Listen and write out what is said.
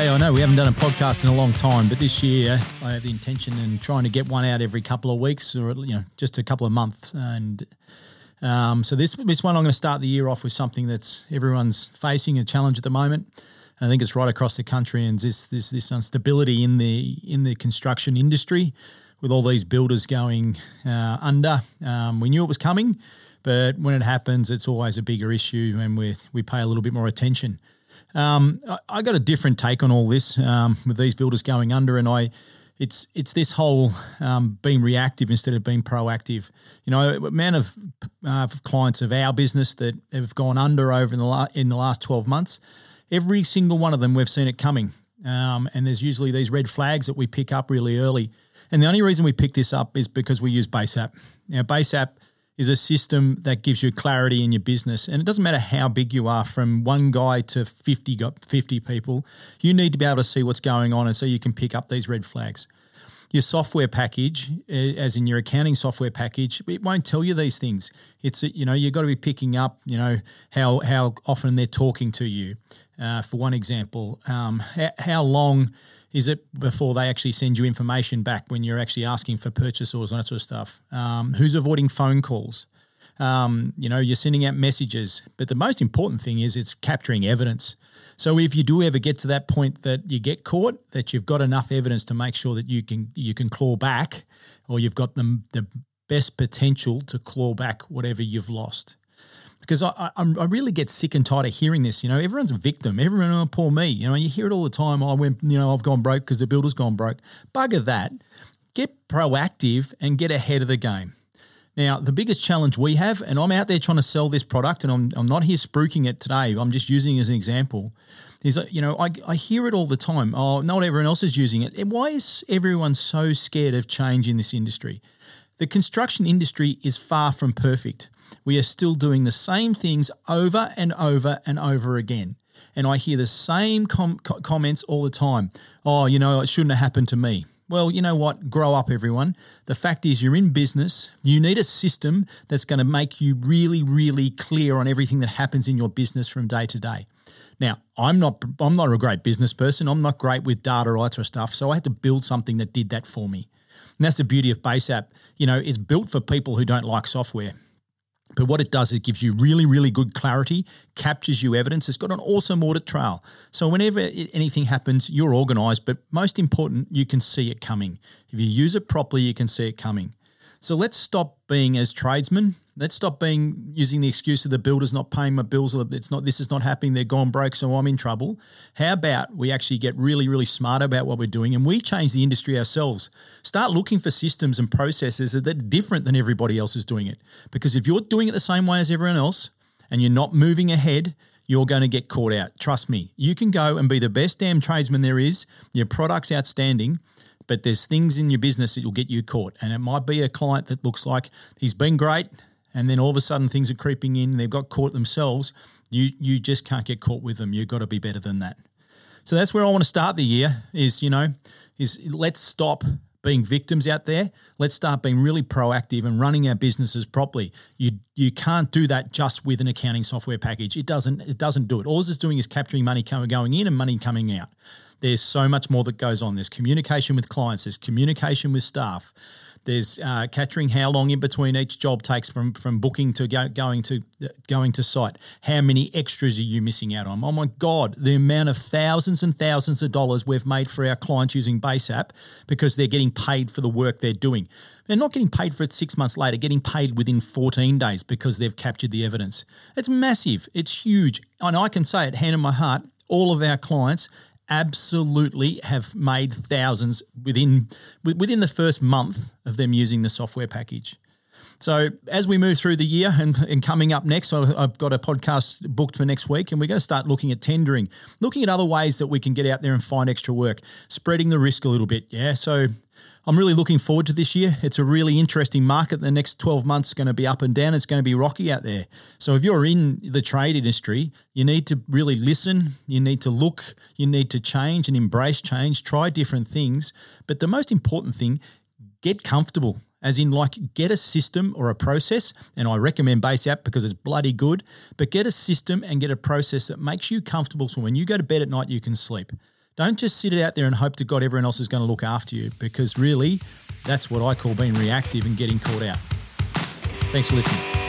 Okay, I know we haven't done a podcast in a long time, but this year I have the intention and trying to get one out every couple of weeks or you know just a couple of months. And um, so this this one I'm going to start the year off with something that's everyone's facing a challenge at the moment. I think it's right across the country, and this this this instability in the in the construction industry, with all these builders going uh, under. Um, we knew it was coming, but when it happens, it's always a bigger issue, and we we pay a little bit more attention. Um, I, I, got a different take on all this um, with these builders going under, and I, it's it's this whole um, being reactive instead of being proactive. You know, amount of uh, clients of our business that have gone under over in the la- in the last twelve months, every single one of them we've seen it coming, um, and there's usually these red flags that we pick up really early. And the only reason we pick this up is because we use BaseApp. Now, BaseApp is a system that gives you clarity in your business. And it doesn't matter how big you are, from one guy to 50, 50 people, you need to be able to see what's going on and so you can pick up these red flags. Your software package, as in your accounting software package, it won't tell you these things. It's you know you've got to be picking up you know how how often they're talking to you. Uh, for one example, um, how, how long is it before they actually send you information back when you're actually asking for purchase orders and that sort of stuff? Um, who's avoiding phone calls? Um, you know, you're sending out messages, but the most important thing is it's capturing evidence. So if you do ever get to that point that you get caught, that you've got enough evidence to make sure that you can you can claw back, or you've got the the best potential to claw back whatever you've lost because I, I, I really get sick and tired of hearing this. You know, everyone's a victim. Everyone, oh, poor me. You know, you hear it all the time. I went, you know, I've gone broke because the builder's gone broke. Bugger that. Get proactive and get ahead of the game. Now, the biggest challenge we have, and I'm out there trying to sell this product, and I'm, I'm not here spruiking it today. I'm just using it as an example. Is you know, I, I hear it all the time. Oh, not everyone else is using it. And why is everyone so scared of change in this industry? The construction industry is far from perfect we are still doing the same things over and over and over again. And I hear the same com- comments all the time. Oh, you know, it shouldn't have happened to me. Well, you know what? Grow up, everyone. The fact is, you're in business. You need a system that's going to make you really, really clear on everything that happens in your business from day to day. Now, I'm not I'm not a great business person. I'm not great with data or that sort of stuff. So I had to build something that did that for me. And that's the beauty of BaseApp. You know, it's built for people who don't like software. But what it does is it gives you really, really good clarity, captures you evidence. It's got an awesome audit trail. So whenever anything happens, you're organized, but most important, you can see it coming. If you use it properly, you can see it coming. So let's stop being as tradesmen. Let's stop being using the excuse of the builder's not paying my bills. Or it's not. This is not happening. They're gone broke, so I'm in trouble. How about we actually get really, really smart about what we're doing and we change the industry ourselves? Start looking for systems and processes that are different than everybody else is doing it. Because if you're doing it the same way as everyone else and you're not moving ahead, you're going to get caught out. Trust me. You can go and be the best damn tradesman there is. Your product's outstanding but there's things in your business that will get you caught. And it might be a client that looks like he's been great, and then all of a sudden things are creeping in, they've got caught themselves. You you just can't get caught with them. You've got to be better than that. So that's where I want to start the year. Is you know, is let's stop being victims out there. Let's start being really proactive and running our businesses properly. You you can't do that just with an accounting software package. It doesn't it doesn't do it. All it's doing is capturing money coming going in and money coming out. There's so much more that goes on. There's communication with clients, there's communication with staff. There's uh, capturing how long in between each job takes from from booking to go, going to going to site. How many extras are you missing out on? Oh my God, the amount of thousands and thousands of dollars we've made for our clients using BaseApp because they're getting paid for the work they're doing. They're not getting paid for it six months later, getting paid within 14 days because they've captured the evidence. It's massive. It's huge. And I can say it, hand in my heart, all of our clients absolutely have made thousands within within the first month of them using the software package. So as we move through the year and, and coming up next, I've got a podcast booked for next week, and we're going to start looking at tendering, looking at other ways that we can get out there and find extra work, spreading the risk a little bit. Yeah, so I'm really looking forward to this year. It's a really interesting market. The next 12 months is going to be up and down. It's going to be rocky out there. So if you're in the trade industry, you need to really listen. You need to look. You need to change and embrace change. Try different things. But the most important thing, get comfortable. As in, like, get a system or a process, and I recommend Base App because it's bloody good. But get a system and get a process that makes you comfortable, so when you go to bed at night, you can sleep. Don't just sit it out there and hope to God everyone else is going to look after you because really, that's what I call being reactive and getting caught out. Thanks for listening.